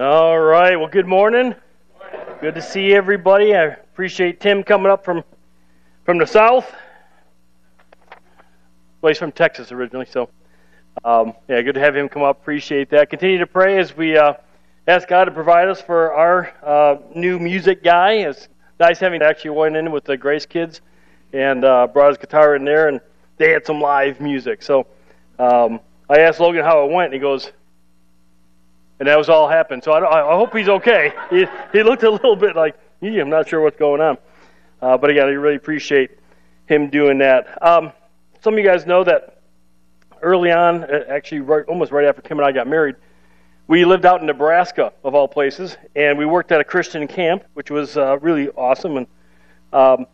All right. Well, good morning. Good to see everybody. I appreciate Tim coming up from from the south. Well, he's from Texas originally, so um, yeah, good to have him come up. Appreciate that. Continue to pray as we uh, ask God to provide us for our uh, new music guy. It's nice having actually went in with the Grace Kids and uh, brought his guitar in there, and they had some live music. So um, I asked Logan how it went, and he goes, and that was all happened. So I, I hope he's okay. He, he looked a little bit like, I'm not sure what's going on. Uh, but again, I really appreciate him doing that. Um, some of you guys know that early on, uh, actually, right, almost right after Kim and I got married, we lived out in Nebraska, of all places, and we worked at a Christian camp, which was uh, really awesome. And um,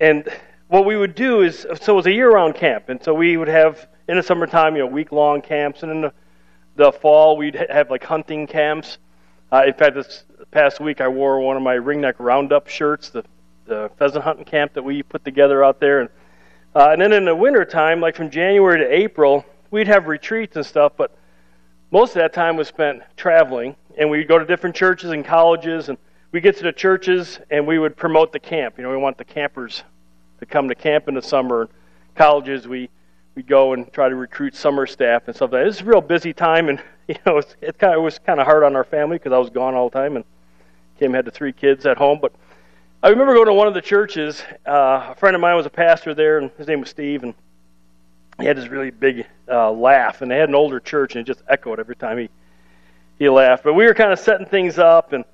and what we would do is, so it was a year-round camp, and so we would have in the summertime, you know, week-long camps, and in the the fall, we'd have like hunting camps. Uh, in fact, this past week, I wore one of my ringneck roundup shirts, the, the pheasant hunting camp that we put together out there. And, uh, and then in the wintertime, like from January to April, we'd have retreats and stuff, but most of that time was spent traveling. And we'd go to different churches and colleges, and we get to the churches and we would promote the camp. You know, we want the campers to come to camp in the summer. Colleges, we we go and try to recruit summer staff and stuff like that. It's a real busy time, and you know, it's, it kind of it was kind of hard on our family because I was gone all the time, and Kim had the three kids at home. But I remember going to one of the churches. Uh, a friend of mine was a pastor there, and his name was Steve, and he had this really big uh, laugh, and they had an older church, and it just echoed every time he he laughed. But we were kind of setting things up, and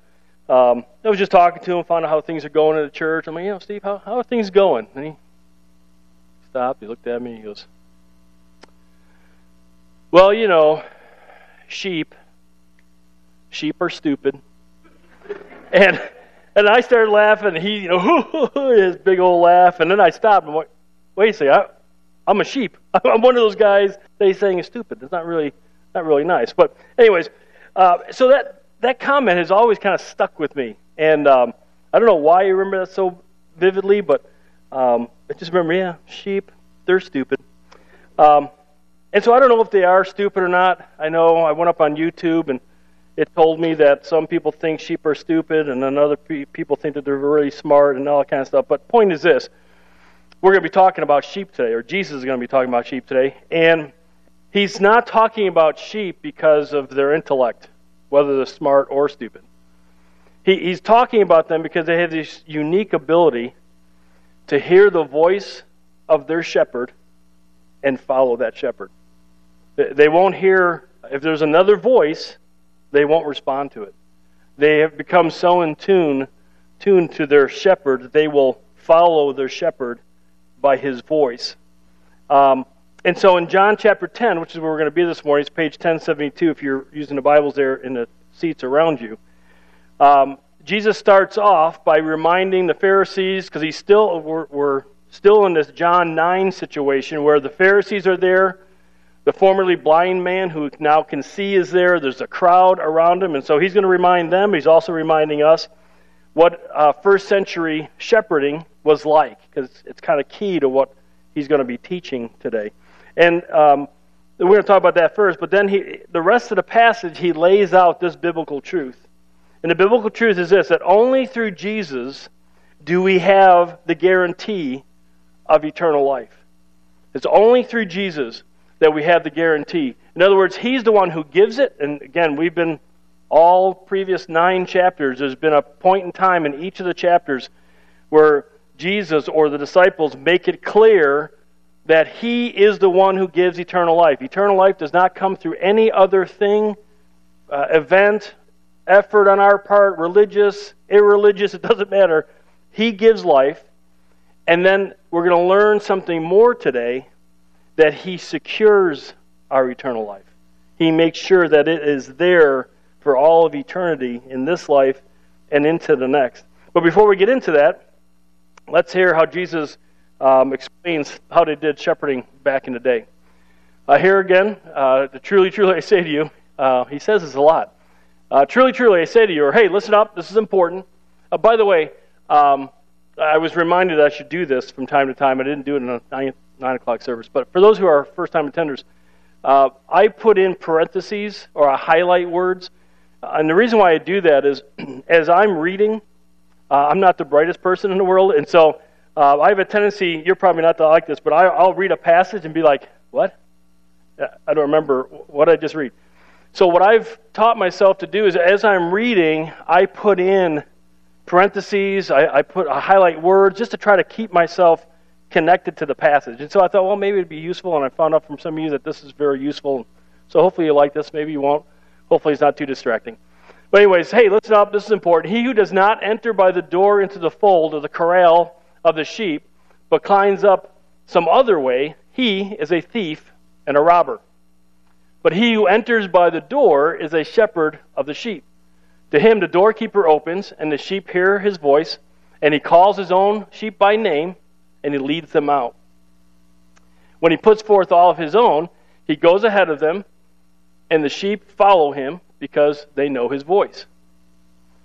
um, I was just talking to him, found out how things are going in the church. I'm like, you know, Steve, how how are things going? And he stopped. He looked at me. He goes, well, you know, sheep. Sheep are stupid. And and I started laughing. And he, you know, his big old laugh. And then I stopped and went, wait a second, I, I'm a sheep. I'm one of those guys they saying is stupid. It's not really not really nice. But anyways, uh, so that that comment has always kind of stuck with me. And um, I don't know why you remember that so vividly, but um, I just remember, yeah, sheep, they're stupid. Um, and so I don't know if they are stupid or not. I know I went up on YouTube and it told me that some people think sheep are stupid and then other pe- people think that they're really smart and all that kind of stuff. But point is this we're going to be talking about sheep today, or Jesus is going to be talking about sheep today. And he's not talking about sheep because of their intellect, whether they're smart or stupid. He, he's talking about them because they have this unique ability to hear the voice of their shepherd and follow that shepherd. They won't hear, if there's another voice, they won't respond to it. They have become so in tune, tuned to their shepherd that they will follow their shepherd by his voice. Um, and so in John chapter 10, which is where we're going to be this morning, it's page 1072 if you're using the Bibles there in the seats around you. Um, Jesus starts off by reminding the Pharisees, because he's still, we're, we're still in this John 9 situation where the Pharisees are there the formerly blind man who now can see is there. There's a crowd around him. And so he's going to remind them, he's also reminding us what uh, first century shepherding was like, because it's kind of key to what he's going to be teaching today. And um, we're going to talk about that first, but then he, the rest of the passage, he lays out this biblical truth. And the biblical truth is this that only through Jesus do we have the guarantee of eternal life. It's only through Jesus that we have the guarantee. In other words, He's the one who gives it. And again, we've been all previous nine chapters, there's been a point in time in each of the chapters where Jesus or the disciples make it clear that He is the one who gives eternal life. Eternal life does not come through any other thing, uh, event, effort on our part, religious, irreligious, it doesn't matter. He gives life. And then we're going to learn something more today that He secures our eternal life. He makes sure that it is there for all of eternity in this life and into the next. But before we get into that, let's hear how Jesus um, explains how they did shepherding back in the day. Uh, here again, uh, truly, truly, I say to you, uh, he says this a lot. Uh, truly, truly, I say to you, or hey, listen up, this is important. Uh, by the way, um, I was reminded I should do this from time to time. I didn't do it in the 9 o'clock service. But for those who are first time attenders, uh, I put in parentheses or I highlight words And the reason why I do that is as I'm reading, uh, I'm not the brightest person in the world, and so uh, I have a tendency, you're probably not to like this, but I, I'll read a passage and be like, what? I don't remember what I just read. So, what I've taught myself to do is as I'm reading, I put in parentheses, I, I put I highlight words just to try to keep myself connected to the passage. And so I thought, well, maybe it'd be useful, and I found out from some of you that this is very useful. So hopefully you like this. Maybe you won't. Hopefully it's not too distracting. But anyways, hey, listen up. This is important. He who does not enter by the door into the fold of the corral of the sheep, but climbs up some other way, he is a thief and a robber. But he who enters by the door is a shepherd of the sheep. To him the doorkeeper opens, and the sheep hear his voice, and he calls his own sheep by name, and he leads them out. When he puts forth all of his own, he goes ahead of them, and the sheep follow him because they know his voice.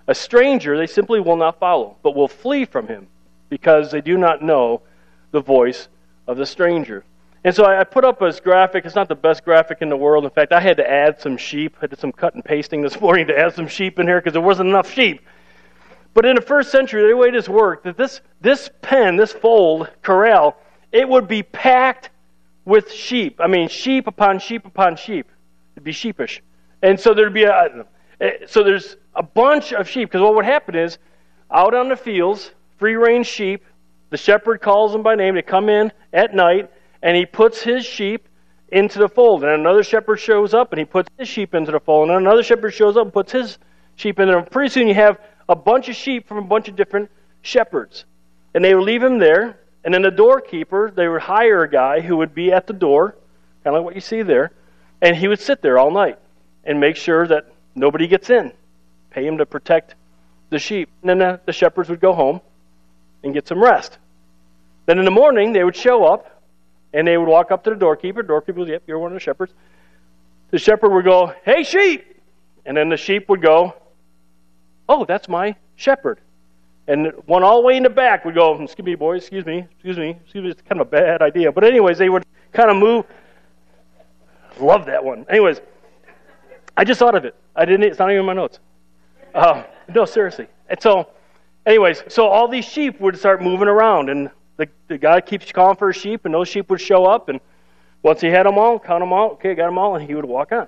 A stranger they simply will not follow, but will flee from him because they do not know the voice of the stranger. And so I put up this graphic. It's not the best graphic in the world. In fact, I had to add some sheep. I did some cut and pasting this morning to add some sheep in here because there wasn't enough sheep. But in the first century, the way this worked, that this, this pen, this fold, corral, it would be packed with sheep. I mean, sheep upon sheep upon sheep. It'd be sheepish. And so there'd be a, so there's a bunch of sheep because what would happen is out on the fields, free range sheep, the shepherd calls them by name. to come in at night and he puts his sheep into the fold. And another shepherd shows up and he puts his sheep into the fold. And another shepherd shows up and puts his sheep in there. And pretty soon you have a bunch of sheep from a bunch of different shepherds. And they would leave him there. And then the doorkeeper, they would hire a guy who would be at the door, kind of like what you see there, and he would sit there all night and make sure that nobody gets in. Pay him to protect the sheep. And then the, the shepherds would go home and get some rest. Then in the morning, they would show up and they would walk up to the doorkeeper. Doorkeeper would, yep, you're one of the shepherds. The shepherd would go, hey, sheep! And then the sheep would go, oh, that's my shepherd. And one all the way in the back would go, excuse me, boys, excuse me, excuse me, excuse me, it's kind of a bad idea. But, anyways, they would kind of move. Love that one. Anyways, I just thought of it. I didn't, it's not even in my notes. Uh, no, seriously. And so, anyways, so all these sheep would start moving around, and the, the guy keeps calling for his sheep, and those sheep would show up, and once he had them all, count them all, okay, got them all, and he would walk on.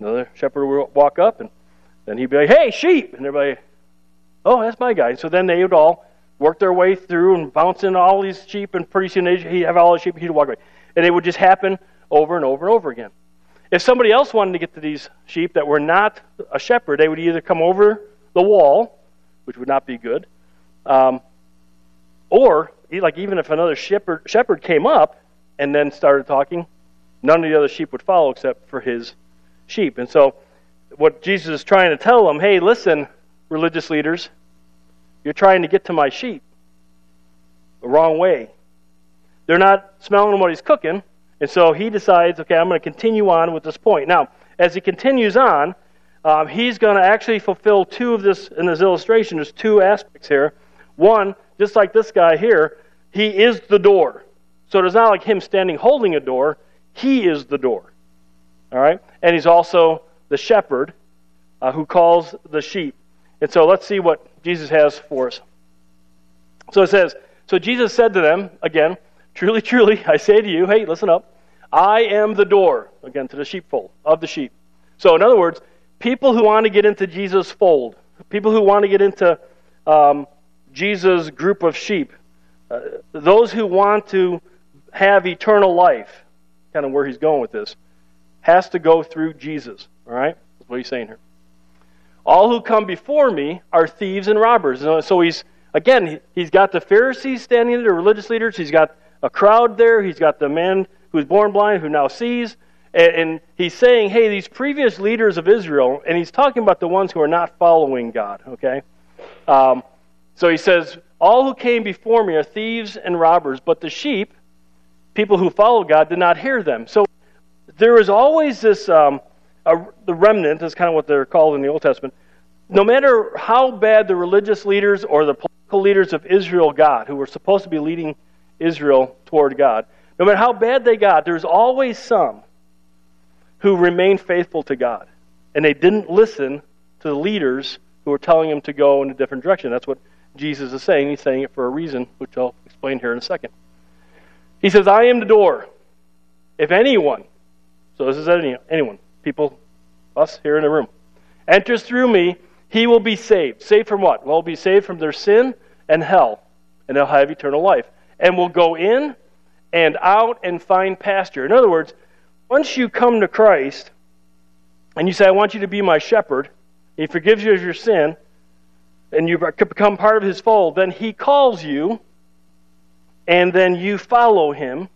Another shepherd would walk up, and then he'd be like, hey, sheep! And everybody, oh, that's my guy. So then they would all work their way through and bounce into all these sheep, and pretty soon he'd have all the sheep, and he'd walk away. And it would just happen over and over and over again. If somebody else wanted to get to these sheep that were not a shepherd, they would either come over the wall, which would not be good, um, or like even if another shepherd, shepherd came up and then started talking, none of the other sheep would follow except for his sheep. And so, what Jesus is trying to tell them, hey, listen, religious leaders, you're trying to get to my sheep the wrong way. They're not smelling what he's cooking, and so he decides, okay, I'm going to continue on with this point. Now, as he continues on, um, he's going to actually fulfill two of this in this illustration. There's two aspects here. One, just like this guy here, he is the door. So it's not like him standing holding a door. He is the door. All right? And he's also the shepherd uh, who calls the sheep. And so let's see what Jesus has for us. So it says, So Jesus said to them, again, Truly, truly, I say to you, hey, listen up. I am the door, again, to the sheepfold, of the sheep. So, in other words, people who want to get into Jesus' fold, people who want to get into um, Jesus' group of sheep, uh, those who want to have eternal life, kind of where he's going with this, has to go through Jesus. All right? That's what he's saying here. All who come before me are thieves and robbers. So he's, again, he's got the Pharisees standing there, the religious leaders. He's got a crowd there. He's got the man who's born blind who now sees. And, he's saying, hey, these previous leaders of Israel, and he's talking about the ones who are not following God, okay? Um, so he says, all who came before me are thieves and robbers, but the sheep, people who follow God, did not hear them. So there is always this, um, the remnant is kind of what they're called in the Old Testament. No matter how bad the religious leaders or the political leaders of Israel got, who were supposed to be leading Israel toward God, no matter how bad they got, there's always some who remained faithful to God. And they didn't listen to the leaders who were telling them to go in a different direction. That's what Jesus is saying. He's saying it for a reason, which I'll explain here in a second. He says, I am the door. If anyone, so this is anyone, people, us here in the room, enters through me, he will be saved. Saved from what? Well, be saved from their sin and hell, and they'll have eternal life. And will go in and out and find pasture. In other words, once you come to Christ and you say, I want you to be my shepherd, he forgives you of your sin, and you become part of his fold, then he calls you, and then you follow him.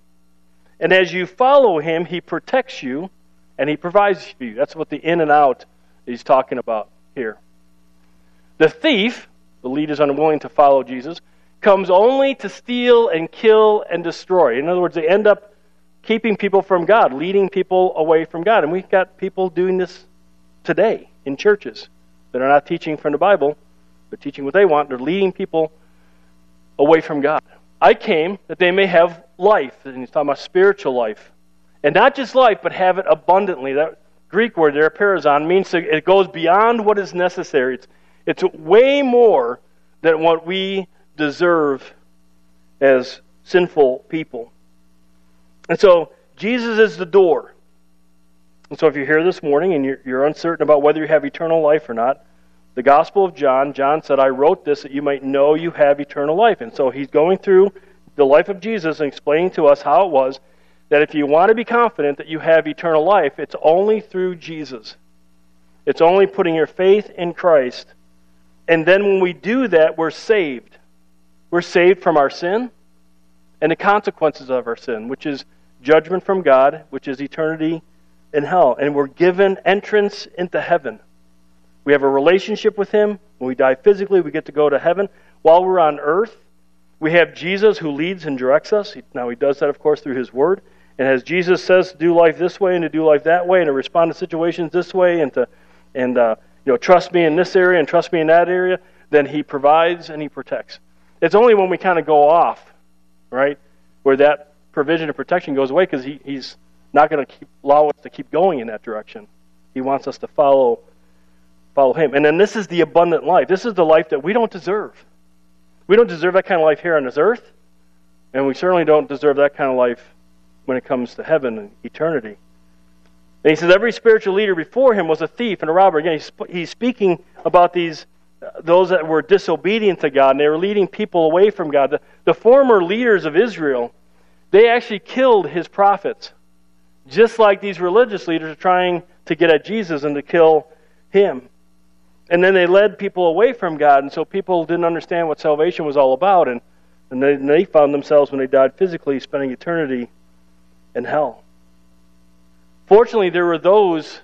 And as you follow him, he protects you and he provides for you. That's what the in and out he's talking about here. The thief, the lead is unwilling to follow Jesus, comes only to steal and kill and destroy. In other words, they end up keeping people from God, leading people away from God. And we've got people doing this today in churches that are not teaching from the Bible, but teaching what they want. They're leading people away from God. I came that they may have life, and he's talking about spiritual life. And not just life, but have it abundantly. That Greek word there, perisson, means it goes beyond what is necessary. It's, it's way more than what we deserve as sinful people. And so, Jesus is the door. And so, if you're here this morning and you're, you're uncertain about whether you have eternal life or not, the Gospel of John, John said, I wrote this that you might know you have eternal life. And so, he's going through the life of Jesus and explaining to us how it was that if you want to be confident that you have eternal life, it's only through Jesus. It's only putting your faith in Christ. And then when we do that, we're saved. We're saved from our sin and the consequences of our sin, which is judgment from God, which is eternity in hell. And we're given entrance into heaven. We have a relationship with Him. When we die physically, we get to go to heaven. While we're on earth, we have Jesus who leads and directs us. Now, He does that, of course, through His Word. And as Jesus says to do life this way and to do life that way and to respond to situations this way and to and uh, you know trust me in this area and trust me in that area, then He provides and He protects. It's only when we kind of go off, right, where that provision of protection goes away because he, He's not going to allow us to keep going in that direction. He wants us to follow follow Him. And then this is the abundant life. This is the life that we don't deserve. We don't deserve that kind of life here on this earth, and we certainly don't deserve that kind of life when it comes to heaven and eternity. And he says every spiritual leader before him was a thief and a robber. Again, he's, he's speaking about these uh, those that were disobedient to God and they were leading people away from God. The, the former leaders of Israel, they actually killed his prophets, just like these religious leaders are trying to get at Jesus and to kill him. And then they led people away from God, and so people didn't understand what salvation was all about, and, and they, and they found themselves when they died physically spending eternity and hell. Fortunately, there were those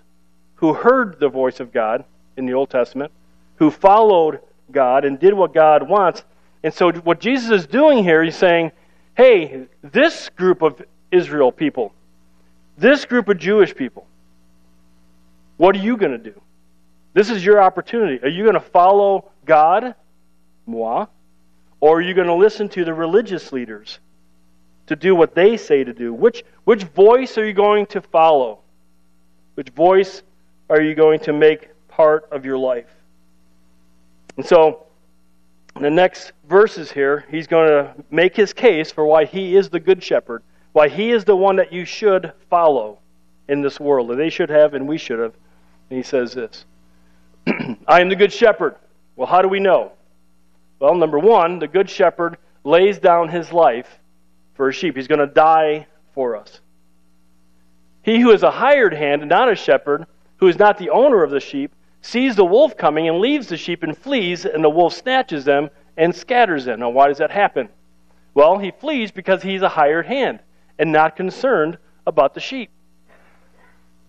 who heard the voice of God in the Old Testament, who followed God and did what God wants. And so, what Jesus is doing here, he's saying, hey, this group of Israel people, this group of Jewish people, what are you going to do? This is your opportunity. Are you going to follow God, moi, or are you going to listen to the religious leaders to do what they say to do? Which, which voice are you going to follow? Which voice are you going to make part of your life? And so, in the next verses here, he's going to make his case for why he is the good shepherd, why he is the one that you should follow in this world, that they should have and we should have. And he says this I am the good shepherd. Well, how do we know? Well, number one, the good shepherd lays down his life for a sheep. He's going to die for us. He who is a hired hand and not a shepherd, who is not the owner of the sheep, sees the wolf coming and leaves the sheep and flees, and the wolf snatches them and scatters them. Now, why does that happen? Well, he flees because he's a hired hand and not concerned about the sheep.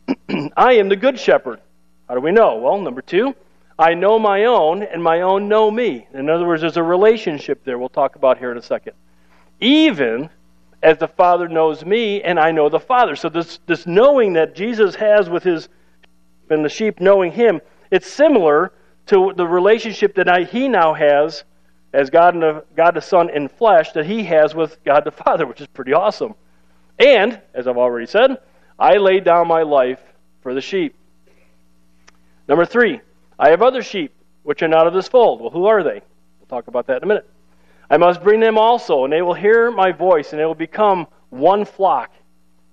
I am the good shepherd. How do we know? Well, number two, I know my own, and my own know me. In other words, there's a relationship there we'll talk about here in a second even as the Father knows me and I know the Father. So this, this knowing that Jesus has with his and the sheep knowing him, it's similar to the relationship that I, he now has as God, the, God the Son in flesh that he has with God the Father, which is pretty awesome. And, as I've already said, I lay down my life for the sheep. Number three, I have other sheep which are not of this fold. Well, who are they? We'll talk about that in a minute. I must bring them also, and they will hear my voice, and they will become one flock.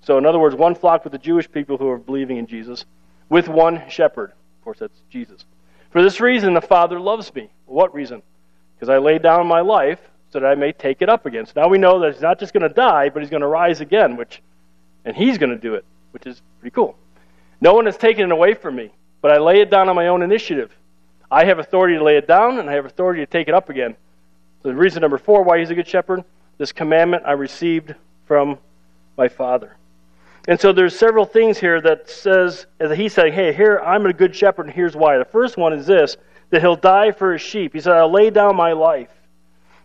So, in other words, one flock with the Jewish people who are believing in Jesus, with one shepherd. Of course, that's Jesus. For this reason, the Father loves me. What reason? Because I laid down my life so that I may take it up again. So now we know that he's not just going to die, but he's going to rise again, which, and he's going to do it, which is pretty cool. No one has taken it away from me, but I lay it down on my own initiative. I have authority to lay it down, and I have authority to take it up again. So reason number four why he's a good shepherd this commandment I received from my Father. And so there's several things here that says, as he's saying, hey, here, I'm a good shepherd, and here's why. The first one is this that he'll die for his sheep. He said, I'll lay down my life.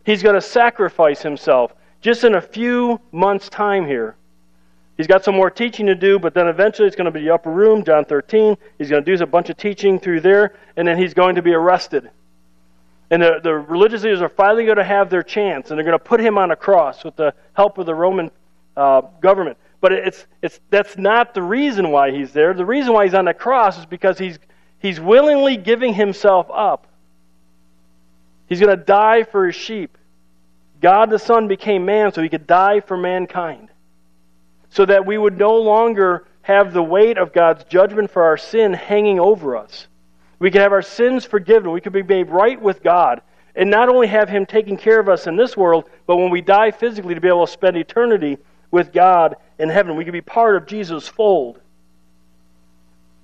He's going to sacrifice himself just in a few months' time here. He's got some more teaching to do, but then eventually it's going to be the upper room, John 13. He's going to do a bunch of teaching through there, and then he's going to be arrested. And the, the religious leaders are finally going to have their chance, and they're going to put him on a cross with the help of the Roman uh, government. But it's, it's, that's not the reason why he's there. The reason why he's on the cross is because he's, he's willingly giving himself up. He's going to die for his sheep. God the Son became man so he could die for mankind so that we would no longer have the weight of God's judgment for our sin hanging over us. We could have our sins forgiven. We could be made right with God. And not only have Him taking care of us in this world, but when we die physically, to be able to spend eternity with God in heaven. We could be part of Jesus' fold.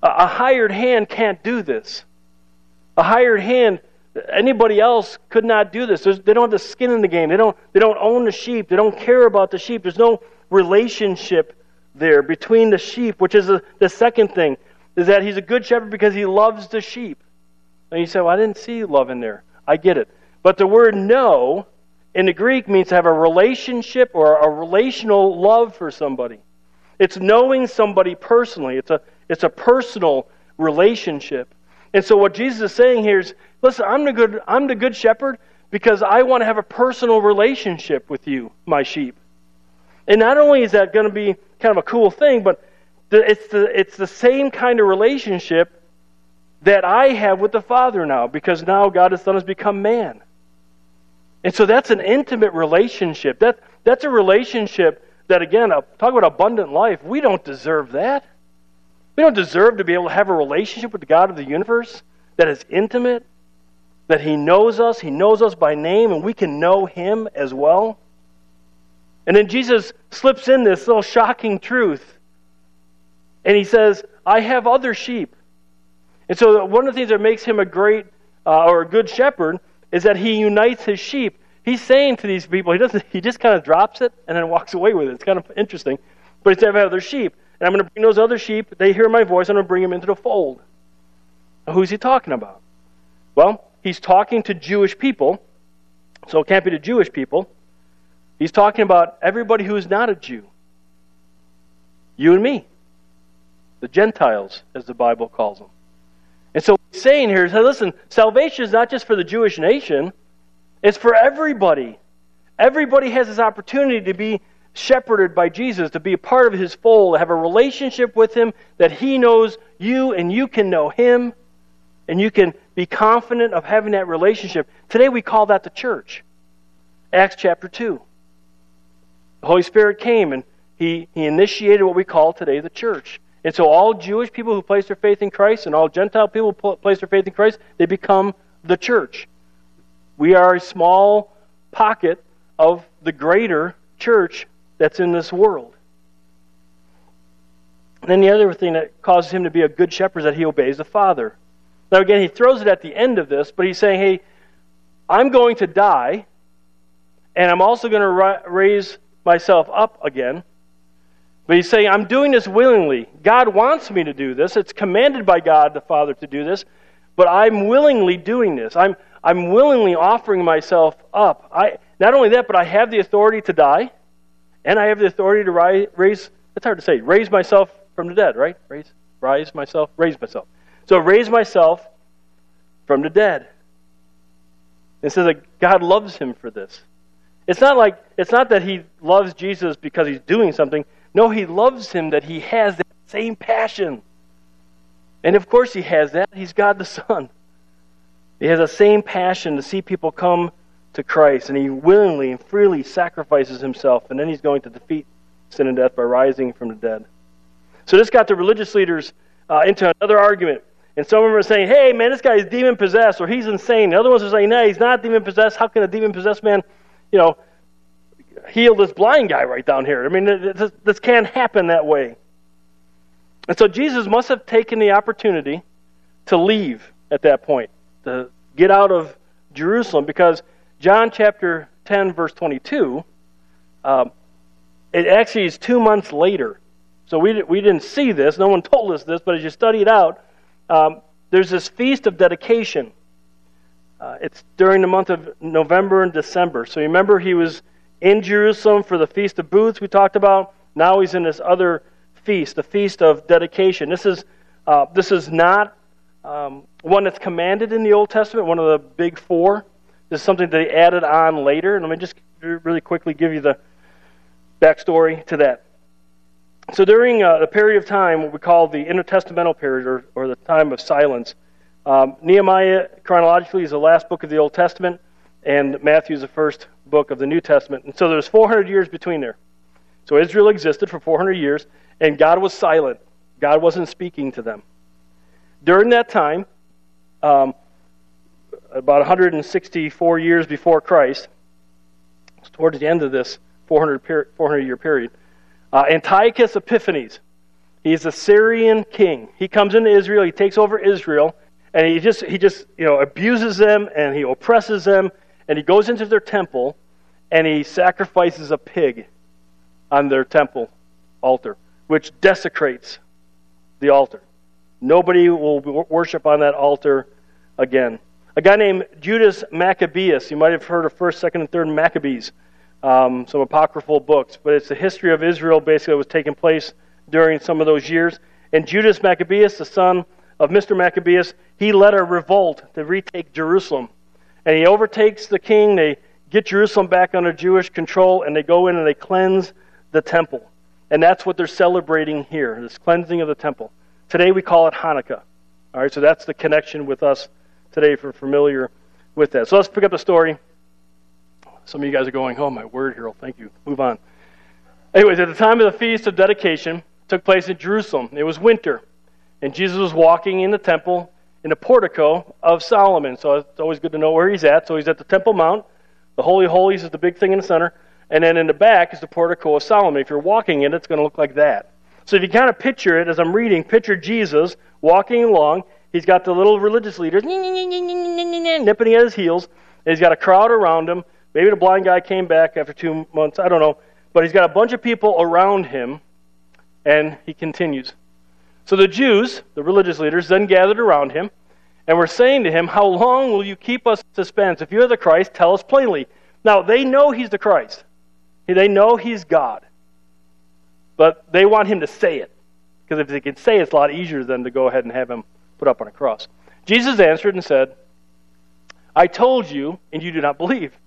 A, a hired hand can't do this. A hired hand, anybody else could not do this. There's, they don't have the skin in the game. They don't, they don't own the sheep. They don't care about the sheep. There's no relationship there between the sheep, which is a, the second thing, is that he's a good shepherd because he loves the sheep. And you say, well, I didn't see love in there. I get it. But the word know in the Greek means to have a relationship or a relational love for somebody. It's knowing somebody personally. It's a, it's a personal relationship. And so what Jesus is saying here is, listen, I'm the good, I'm the good shepherd because I want to have a personal relationship with you, my sheep. And not only is that going to be kind of a cool thing, but it's, the, it's the same kind of relationship that I have with the Father now, because now God the Son has become man. And so that's an intimate relationship. That, that's a relationship that, again, talk about abundant life. We don't deserve that. We don't deserve to be able to have a relationship with the God of the universe that is intimate, that He knows us, He knows us by name, and we can know Him as well. And then Jesus slips in this little shocking truth. And he says, I have other sheep. And so, one of the things that makes him a great uh, or a good shepherd is that he unites his sheep. He's saying to these people, he, doesn't, he just kind of drops it and then walks away with it. It's kind of interesting. But he said, I have other sheep. And I'm going to bring those other sheep. They hear my voice. I'm going to bring them into the fold. Now, who's he talking about? Well, he's talking to Jewish people. So it can't be to Jewish people. He's talking about everybody who is not a Jew. You and me. The Gentiles, as the Bible calls them. And so he's saying here, hey, listen, salvation is not just for the Jewish nation, it's for everybody. Everybody has this opportunity to be shepherded by Jesus, to be a part of his fold, to have a relationship with him that he knows you and you can know him, and you can be confident of having that relationship. Today we call that the church. Acts chapter 2. The Holy Spirit came and he, he initiated what we call today the church. And so all Jewish people who place their faith in Christ and all Gentile people who place their faith in Christ, they become the church. We are a small pocket of the greater church that's in this world. And then the other thing that causes him to be a good shepherd is that he obeys the Father. Now, again, he throws it at the end of this, but he's saying, hey, I'm going to die, and I'm also going to raise myself up again. But he's saying, I'm doing this willingly. God wants me to do this. It's commanded by God the Father to do this, but I'm willingly doing this. I'm, I'm willingly offering myself up. I, not only that, but I have the authority to die, and I have the authority to rise, raise, it's hard to say, raise myself from the dead, right? Raise, rise myself, raise myself. So raise myself from the dead. It says that God loves him for this. It's not like it's not that he loves Jesus because he's doing something. No, he loves him that he has that same passion. And of course he has that. He's God the Son. He has the same passion to see people come to Christ, and he willingly and freely sacrifices himself, and then he's going to defeat sin and death by rising from the dead. So this got the religious leaders uh, into another argument. And some of them are saying, hey, man, this guy is demon possessed, or he's insane. The other ones are saying, no, he's not demon possessed. How can a demon possessed man, you know, heal this blind guy right down here? I mean, this, this can't happen that way. And so Jesus must have taken the opportunity to leave at that point, to get out of Jerusalem, because John chapter 10, verse 22, um, it actually is two months later. So we, we didn't see this. No one told us this, but as you study it out, um, there's this feast of dedication. Uh, it's during the month of November and December. So you remember he was in Jerusalem for the Feast of Booths we talked about. Now he's in this other feast, the Feast of Dedication. This is, uh, this is not um, one that's commanded in the Old Testament, one of the big four. This is something they added on later. And let me just really quickly give you the backstory to that. So during uh, the period of time, what we call the intertestamental period, or, or the time of silence, um, Nehemiah chronologically is the last book of the Old Testament, and Matthew is the first book of the New Testament. And so there's 400 years between there. So Israel existed for 400 years, and God was silent. God wasn't speaking to them. During that time, um, about 164 years before Christ, towards the end of this 400, 400 year period, uh, Antiochus Epiphanes, he's a Syrian king. He comes into Israel, he takes over Israel, and he just, he just you know, abuses them and he oppresses them, and he goes into their temple and he sacrifices a pig on their temple altar, which desecrates the altar. Nobody will worship on that altar again. A guy named Judas Maccabeus, you might have heard of 1st, 2nd, and 3rd Maccabees, um, some apocryphal books, but it's the history of Israel basically that was taking place during some of those years. And Judas Maccabeus, the son of Mr. Maccabeus, he led a revolt to retake Jerusalem. And he overtakes the king. They get Jerusalem back under Jewish control, and they go in and they cleanse the temple. And that's what they're celebrating here, this cleansing of the temple. Today we call it Hanukkah. All right, so that's the connection with us today if you're familiar with that. So let's pick up the story. Some of you guys are going, oh, my word, Harold, thank you. Move on. Anyways, at the time of the Feast of Dedication, took place in Jerusalem. It was winter, and Jesus was walking in the temple in the portico of Solomon. So it's always good to know where he's at. So he's at the Temple Mount. The Holy Holies is the big thing in the center. And then in the back is the portico of Solomon. If you're walking in it, it's going to look like that. So if you kind of picture it as I'm reading, picture Jesus walking along. He's got the little religious leaders nipping at his heels. And he's got a crowd around him. Maybe the blind guy came back after two months. I don't know. But he's got a bunch of people around him. And he continues. So the Jews, the religious leaders, then gathered around him and were saying to him, How long will you keep us in suspense? If you're the Christ, tell us plainly. Now, they know he's the Christ, they know he's God. But they want him to say it. Because if they can say it, it's a lot easier than to go ahead and have him put up on a cross. Jesus answered and said, I told you, and you do not believe.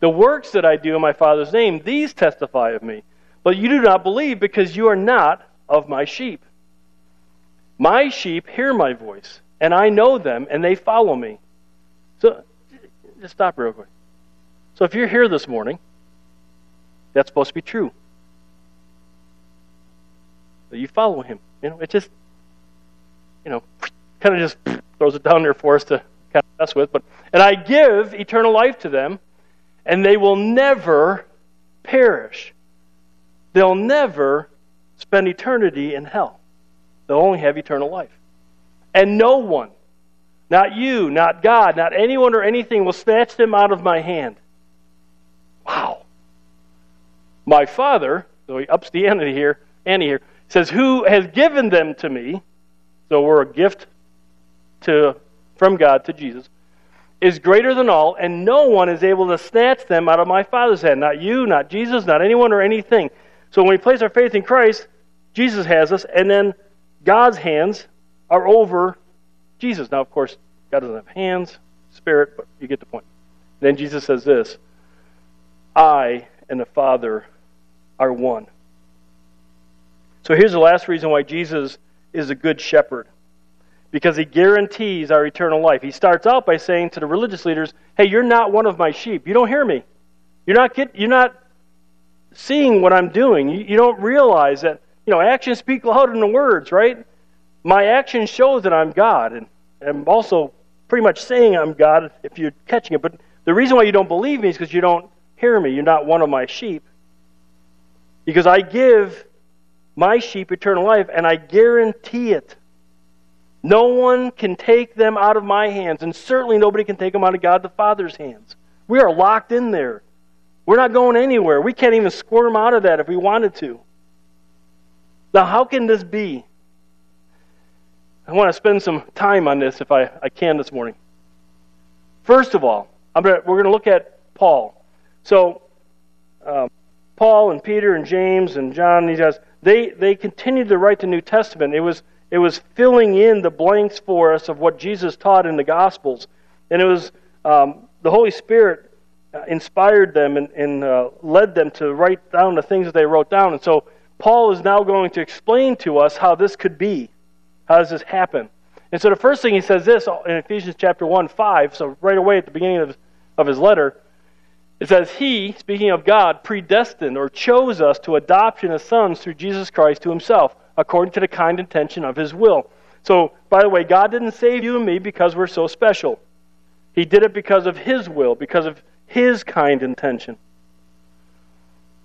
The works that I do in my Father's name, these testify of me. But you do not believe because you are not of my sheep. My sheep hear my voice, and I know them, and they follow me. So, just stop real quick. So, if you're here this morning, that's supposed to be true that you follow him. You know, it just, you know, kind of just throws it down there for us to kind of mess with. But and I give eternal life to them, and they will never perish. They'll never spend eternity in hell. They'll only have eternal life. And no one, not you, not God, not anyone or anything, will snatch them out of my hand. Wow. My Father, so he ups the ante here, ante here, says, Who has given them to me? So we're a gift to, from God to Jesus. Is greater than all, and no one is able to snatch them out of my Father's hand. Not you, not Jesus, not anyone or anything. So when we place our faith in Christ, Jesus has us, and then God's hands are over Jesus. Now, of course, God doesn't have hands, spirit, but you get the point. then Jesus says this I and the Father are one. So here's the last reason why Jesus is a good shepherd. because he guarantees our eternal life. He starts out by saying to the religious leaders, "Hey, you're not one of my sheep. You don't hear me. You're not get, you're not seeing what I'm doing. You, you don't realize that you know actions speak louder than words, right? My actions show that I'm God, and I'm also pretty much saying I'm God if you're catching it. But the reason why you don't believe me is because you don't hear me. You're not one of my sheep. Because I give my sheep eternal life, and I guarantee it. No one can take them out of my hands, and certainly nobody can take them out of God the Father's hands. We are locked in there. We're not going anywhere. We can't even squirm out of that if we wanted to. Now, how can this be? I want to spend some time on this if I, I can this morning. First of all, gonna, we're going to look at Paul. So, um, Paul and Peter and James and John, these guys, they, they continued to write the New Testament. It was, it was filling in the blanks for us of what Jesus taught in the Gospels. And it was um, the Holy Spirit uh, inspired them and, and uh, led them to write down the things that they wrote down. And so Paul is now going to explain to us how this could be. How does this happen? And so the first thing he says this in Ephesians chapter 1, 5, so right away at the beginning of, of his letter, it says, He, speaking of God, predestined or chose us to adoption as sons through Jesus Christ to Himself, according to the kind intention of His will. So, by the way, God didn't save you and me because we're so special. He did it because of His will, because of His kind intention.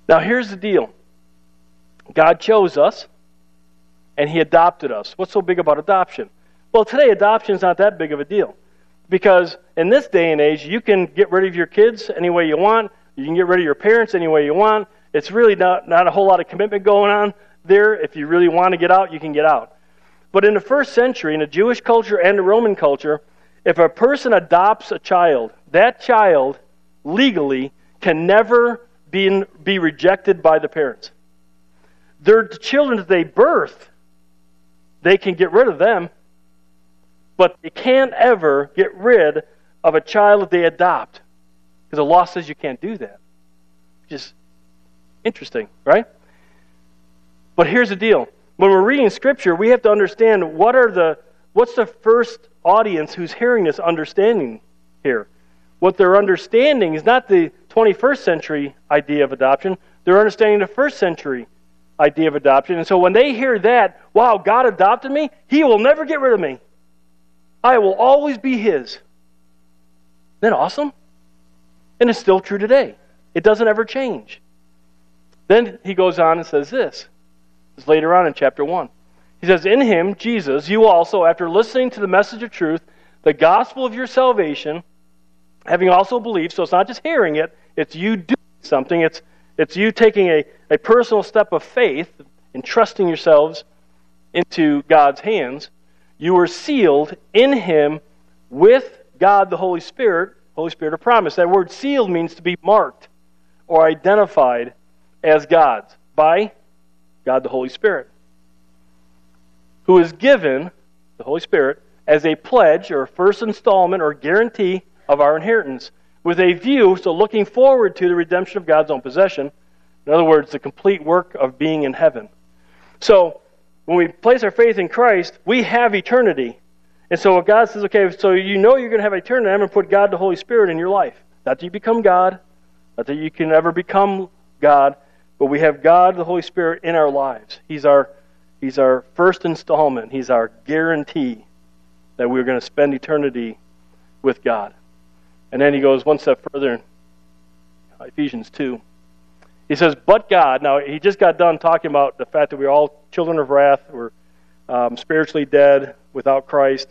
Now, here's the deal God chose us, and He adopted us. What's so big about adoption? Well, today, adoption is not that big of a deal. Because in this day and age, you can get rid of your kids any way you want. You can get rid of your parents any way you want. It's really not, not a whole lot of commitment going on there. If you really want to get out, you can get out. But in the first century, in the Jewish culture and the Roman culture, if a person adopts a child, that child legally can never be, be rejected by the parents. Their children that they birth, they can get rid of them but they can't ever get rid of a child that they adopt. Because the law says you can't do that. Just interesting, right? But here's the deal. When we're reading scripture, we have to understand what are the what's the first audience who's hearing this understanding here. What they're understanding is not the 21st century idea of adoption. They're understanding the first century idea of adoption. And so when they hear that, wow, God adopted me, he will never get rid of me. I will always be His. Isn't that awesome? And it's still true today. It doesn't ever change. Then he goes on and says this. It's later on in chapter 1. He says, In him, Jesus, you also, after listening to the message of truth, the gospel of your salvation, having also believed, so it's not just hearing it, it's you doing something, it's, it's you taking a, a personal step of faith and trusting yourselves into God's hands you were sealed in him with God the Holy Spirit, Holy Spirit of promise. That word sealed means to be marked or identified as God's by God the Holy Spirit, who is given, the Holy Spirit, as a pledge or first installment or guarantee of our inheritance, with a view, so looking forward to the redemption of God's own possession. In other words, the complete work of being in heaven. So, when we place our faith in Christ, we have eternity. And so God says, okay, so you know you're going to have eternity, I'm going to put God the Holy Spirit in your life. Not that you become God, not that you can ever become God, but we have God the Holy Spirit in our lives. He's our He's our first installment. He's our guarantee that we're going to spend eternity with God. And then he goes one step further in Ephesians 2. He says, but God. Now, he just got done talking about the fact that we're all children of wrath. We're um, spiritually dead without Christ.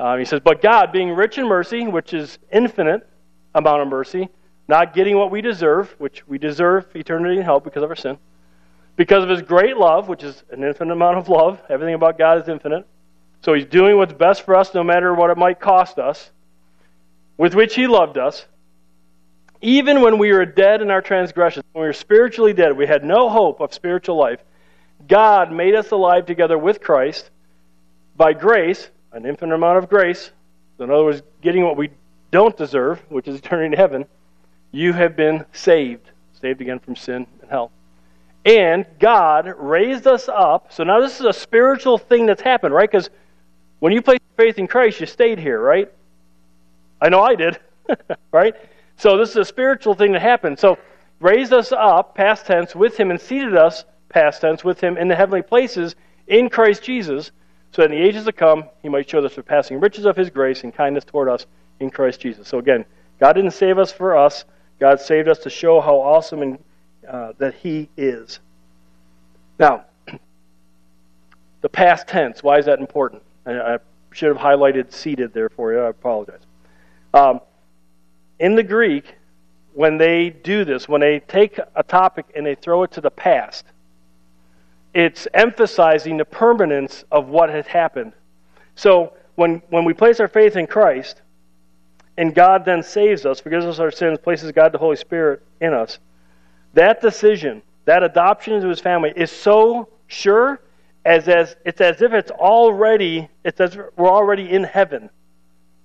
Um, he says, but God, being rich in mercy, which is infinite amount of mercy, not getting what we deserve, which we deserve eternity in hell because of our sin, because of his great love, which is an infinite amount of love. Everything about God is infinite. So he's doing what's best for us no matter what it might cost us, with which he loved us even when we were dead in our transgressions, when we were spiritually dead, we had no hope of spiritual life, God made us alive together with Christ by grace, an infinite amount of grace. So in other words, getting what we don't deserve, which is eternity in heaven, you have been saved, saved again from sin and hell. And God raised us up. So now this is a spiritual thing that's happened, right? Because When you placed faith in Christ, you stayed here, right? I know I did, right? So this is a spiritual thing that happened. So raised us up, past tense, with him and seated us, past tense, with him in the heavenly places in Christ Jesus, so that in the ages to come he might show the surpassing riches of his grace and kindness toward us in Christ Jesus. So again, God didn't save us for us. God saved us to show how awesome and uh, that he is. Now, the past tense, why is that important? I, I should have highlighted seated there for you. I apologize. Um, in the Greek, when they do this, when they take a topic and they throw it to the past, it's emphasizing the permanence of what had happened. So when, when we place our faith in Christ, and God then saves us, forgives us our sins, places God the Holy Spirit in us, that decision, that adoption into his family is so sure as, as it's as if it's already it's as we're already in heaven.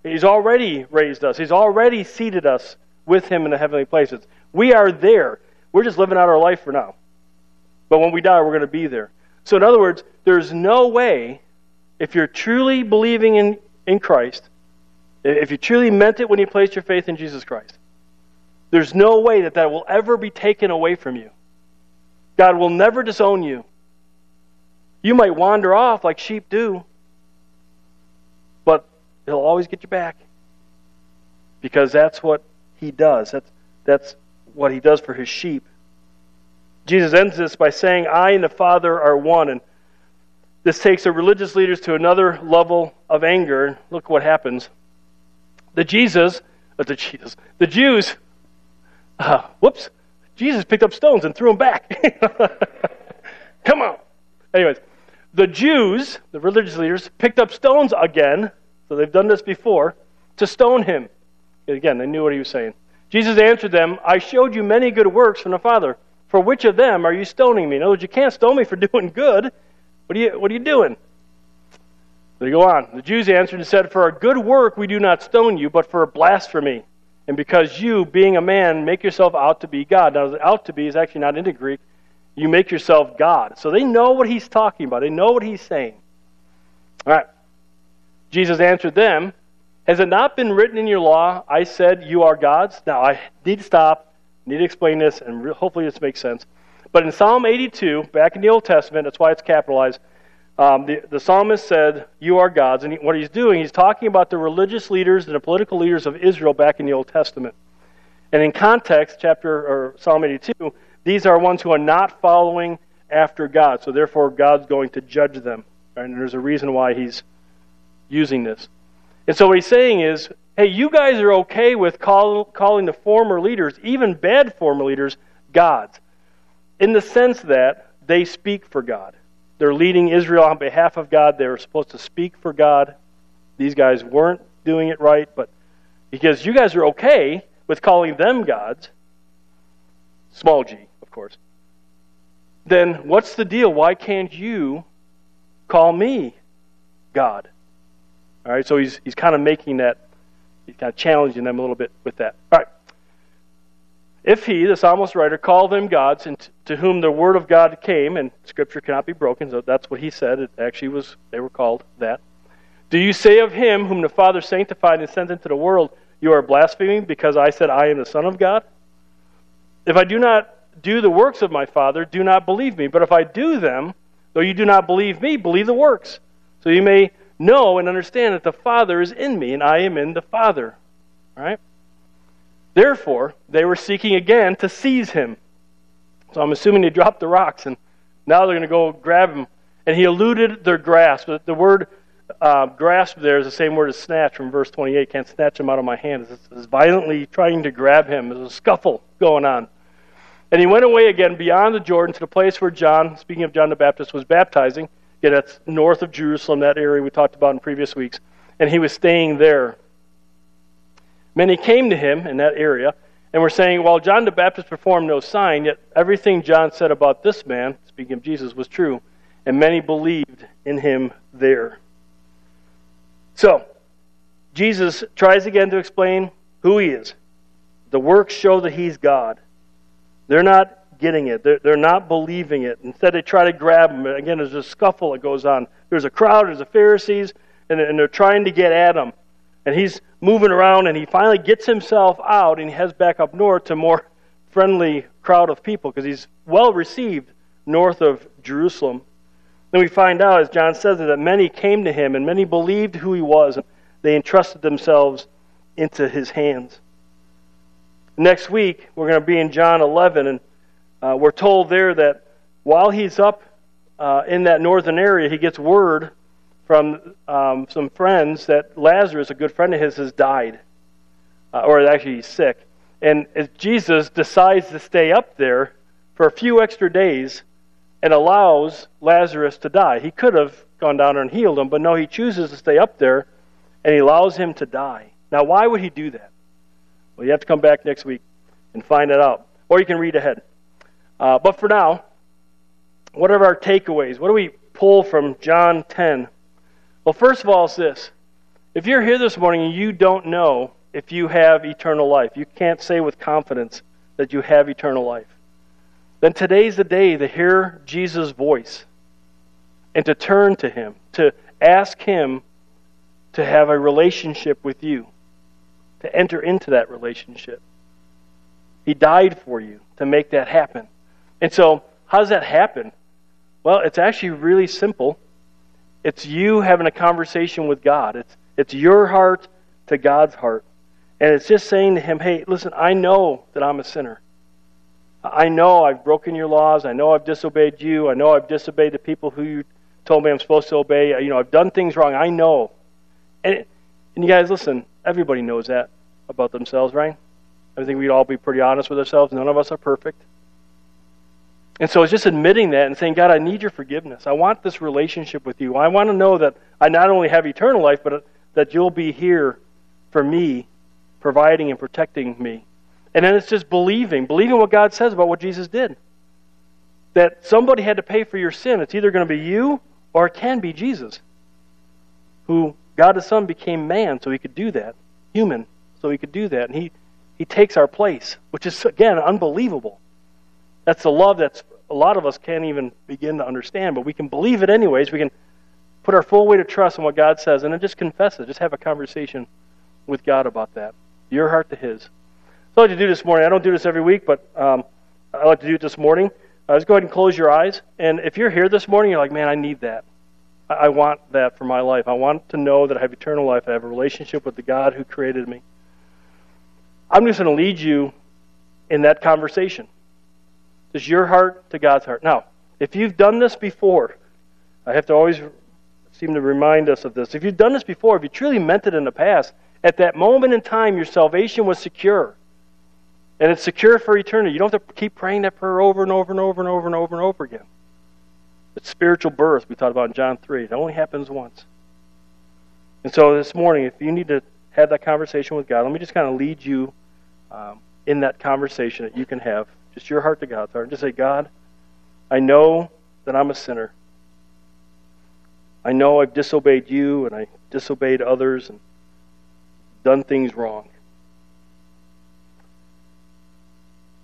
He's already raised us. He's already seated us with him in the heavenly places. We are there. We're just living out our life for now. But when we die, we're going to be there. So, in other words, there's no way, if you're truly believing in, in Christ, if you truly meant it when you placed your faith in Jesus Christ, there's no way that that will ever be taken away from you. God will never disown you. You might wander off like sheep do, He'll always get you back. Because that's what He does. That's, that's what He does for His sheep. Jesus ends this by saying, I and the Father are one. And this takes the religious leaders to another level of anger. Look what happens. The Jesus, uh, the Jesus, the Jews, uh, whoops, Jesus picked up stones and threw them back. Come on. Anyways, the Jews, the religious leaders, picked up stones again, so they've done this before, to stone him. Again, they knew what he was saying. Jesus answered them, I showed you many good works from the Father. For which of them are you stoning me? In other words, you can't stone me for doing good. What are you, what are you doing? They go on. The Jews answered and said, For a good work we do not stone you, but for a blasphemy. And because you, being a man, make yourself out to be God. Now, out to be is actually not in the Greek. You make yourself God. So they know what he's talking about, they know what he's saying. All right. Jesus answered them, Has it not been written in your law, I said, You are gods? Now, I need to stop need to explain this, and hopefully this makes sense. But in Psalm 82, back in the Old Testament, that's why it's capitalized, um, the, the psalmist said, You are gods. And he, what he's doing, he's talking about the religious leaders and the political leaders of Israel back in the Old Testament. And in context, chapter or Psalm 82, these are ones who are not following after God. So therefore, God's going to judge them. Right? And there's a reason why he's using this. And so what he's saying is, hey, you guys are okay with call, calling the former leaders, even bad former leaders, gods, in the sense that they speak for God. They're leading Israel on behalf of God. They were supposed to speak for God. These guys weren't doing it right, but because you guys are okay with calling them gods, small g, of course, then what's the deal? Why can't you call me God? All right, so he's, he's kind of making that He's kind of challenging them a little bit with that. All right. If he, the psalmist writer, called them gods, and to whom the word of God came, and Scripture cannot be broken, so that's what he said. It actually was they were called that. Do you say of him whom the Father sanctified and sent into the world, you are blaspheming because I said I am the Son of God? If I do not do the works of my Father, do not believe me. But if I do them, though you do not believe me, believe the works, so you may know and understand that the Father is in me and I am in the Father. Right? Therefore, they were seeking again to seize him. So I'm assuming they dropped the rocks and now they're going to go grab him. And he eluded their grasp. The word uh, grasp there is the same word as snatch from verse 28. Can't snatch him out of my hand. It's, it's violently trying to grab him. There's a scuffle going on. And he went away again beyond the Jordan to the place where John, speaking of John the Baptist, was baptizing. Yeah, that's north of Jerusalem, that area we talked about in previous weeks. And he was staying there. Many came to him in that area and were saying, While John the Baptist performed no sign, yet everything John said about this man, speaking of Jesus, was true. And many believed in him there. So, Jesus tries again to explain who he is. The works show that he's God. They're not getting it. They're, they're not believing it. Instead, they try to grab him. Again, there's a scuffle that goes on. There's a crowd, there's the Pharisees, and, and they're trying to get at him. And he's moving around, and he finally gets himself out, and he heads back up north to a more friendly crowd of people because he's well received north of Jerusalem. Then we find out, as John says, that many came to him, and many believed who he was, and they entrusted themselves into his hands. Next week, we're going to be in John 11, and uh, we're told there that while he's up uh, in that northern area, he gets word from um, some friends that Lazarus, a good friend of his, has died, uh, or actually he's sick. And Jesus decides to stay up there for a few extra days and allows Lazarus to die. He could have gone down and healed him, but no, he chooses to stay up there and he allows him to die. Now, why would he do that? Well, you have to come back next week and find it out. Or you can read ahead. Uh, but for now, what are our takeaways? What do we pull from John 10? Well, first of all, it's this. If you're here this morning and you don't know if you have eternal life, you can't say with confidence that you have eternal life, then today's the day to hear Jesus' voice and to turn to Him, to ask Him to have a relationship with you, to enter into that relationship. He died for you to make that happen. And so, how does that happen? Well, it's actually really simple. It's you having a conversation with God. It's, it's your heart to God's heart. And it's just saying to Him, hey, listen, I know that I'm a sinner. I know I've broken your laws. I know I've disobeyed you. I know I've disobeyed the people who you told me I'm supposed to obey. You know, I've done things wrong. I know. And, and you guys, listen, everybody knows that about themselves, right? I think we'd all be pretty honest with ourselves. None of us are perfect. And so it's just admitting that and saying, God, I need your forgiveness. I want this relationship with you. I want to know that I not only have eternal life, but that you'll be here for me, providing and protecting me. And then it's just believing, believing what God says about what Jesus did. That somebody had to pay for your sin. It's either going to be you or it can be Jesus, who God the Son became man so he could do that, human so he could do that. And he, he takes our place, which is, again, unbelievable. That's the love that's a lot of us can't even begin to understand, but we can believe it anyways. We can put our full weight of trust in what God says and then just confess it. Just have a conversation with God about that. Your heart to His. So I like to do this morning. I don't do this every week, but um, I like to do it this morning. Uh, just go ahead and close your eyes. And if you're here this morning, you're like, man, I need that. I, I want that for my life. I want to know that I have eternal life. I have a relationship with the God who created me. I'm just going to lead you in that conversation. Is your heart to God's heart. Now, if you've done this before, I have to always seem to remind us of this. If you've done this before, if you truly meant it in the past, at that moment in time, your salvation was secure. And it's secure for eternity. You don't have to keep praying that prayer over and over and over and over and over and over again. It's spiritual birth we talked about in John 3. It only happens once. And so this morning, if you need to have that conversation with God, let me just kind of lead you um, in that conversation that you can have just your heart to God's heart. and Just say, God, I know that I'm a sinner. I know I've disobeyed you and I disobeyed others and done things wrong.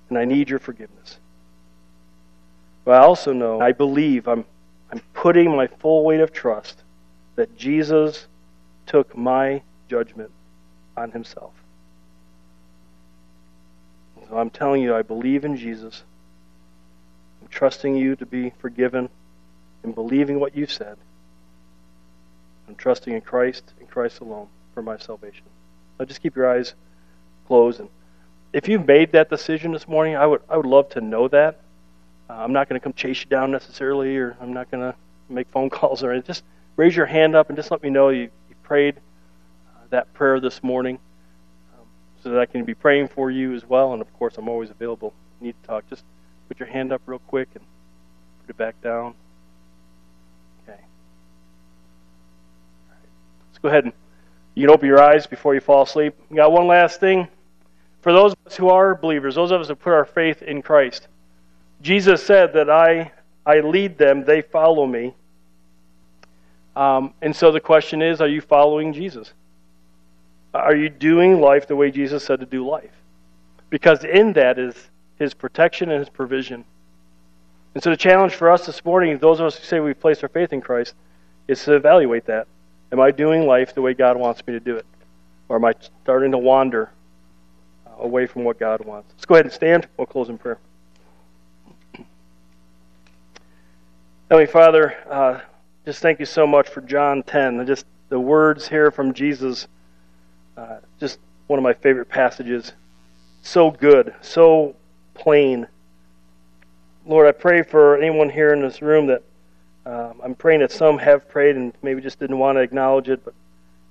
And I need your forgiveness. But I also know, I believe, I'm, I'm putting my full weight of trust that Jesus took my judgment on himself. So I'm telling you, I believe in Jesus. I'm trusting you to be forgiven and believing what you said. I'm trusting in Christ and Christ alone for my salvation. So just keep your eyes closed. And if you've made that decision this morning, I would I would love to know that. Uh, I'm not going to come chase you down necessarily, or I'm not going to make phone calls or anything. Just raise your hand up and just let me know you, you prayed uh, that prayer this morning so that I can be praying for you as well. And of course, I'm always available. Need to talk, just put your hand up real quick and put it back down. Okay. All right. Let's go ahead and you can open your eyes before you fall asleep. We got one last thing. For those of us who are believers, those of us who put our faith in Christ, Jesus said that I, I lead them, they follow me. Um, and so the question is, are you following Jesus? Are you doing life the way Jesus said to do life? Because in that is his protection and his provision. And so the challenge for us this morning, those of us who say we've placed our faith in Christ, is to evaluate that. Am I doing life the way God wants me to do it? Or am I starting to wander away from what God wants? Let's go ahead and stand. We'll close in prayer. Heavenly Father, uh, just thank you so much for John 10. Just the words here from Jesus, uh, just one of my favorite passages. So good, so plain. Lord, I pray for anyone here in this room that um, I'm praying that some have prayed and maybe just didn't want to acknowledge it. But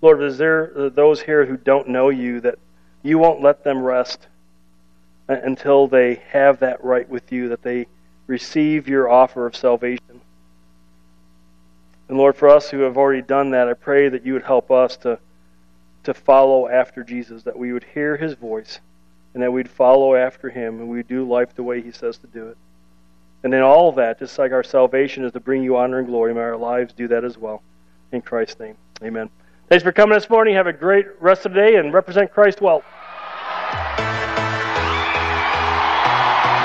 Lord, is there those here who don't know you that you won't let them rest until they have that right with you, that they receive your offer of salvation? And Lord, for us who have already done that, I pray that you would help us to, to follow after Jesus, that we would hear his voice, and that we'd follow after him, and we'd do life the way he says to do it. And in all of that, just like our salvation is to bring you honor and glory, may our lives do that as well. In Christ's name, amen. Thanks for coming this morning. Have a great rest of the day and represent Christ well.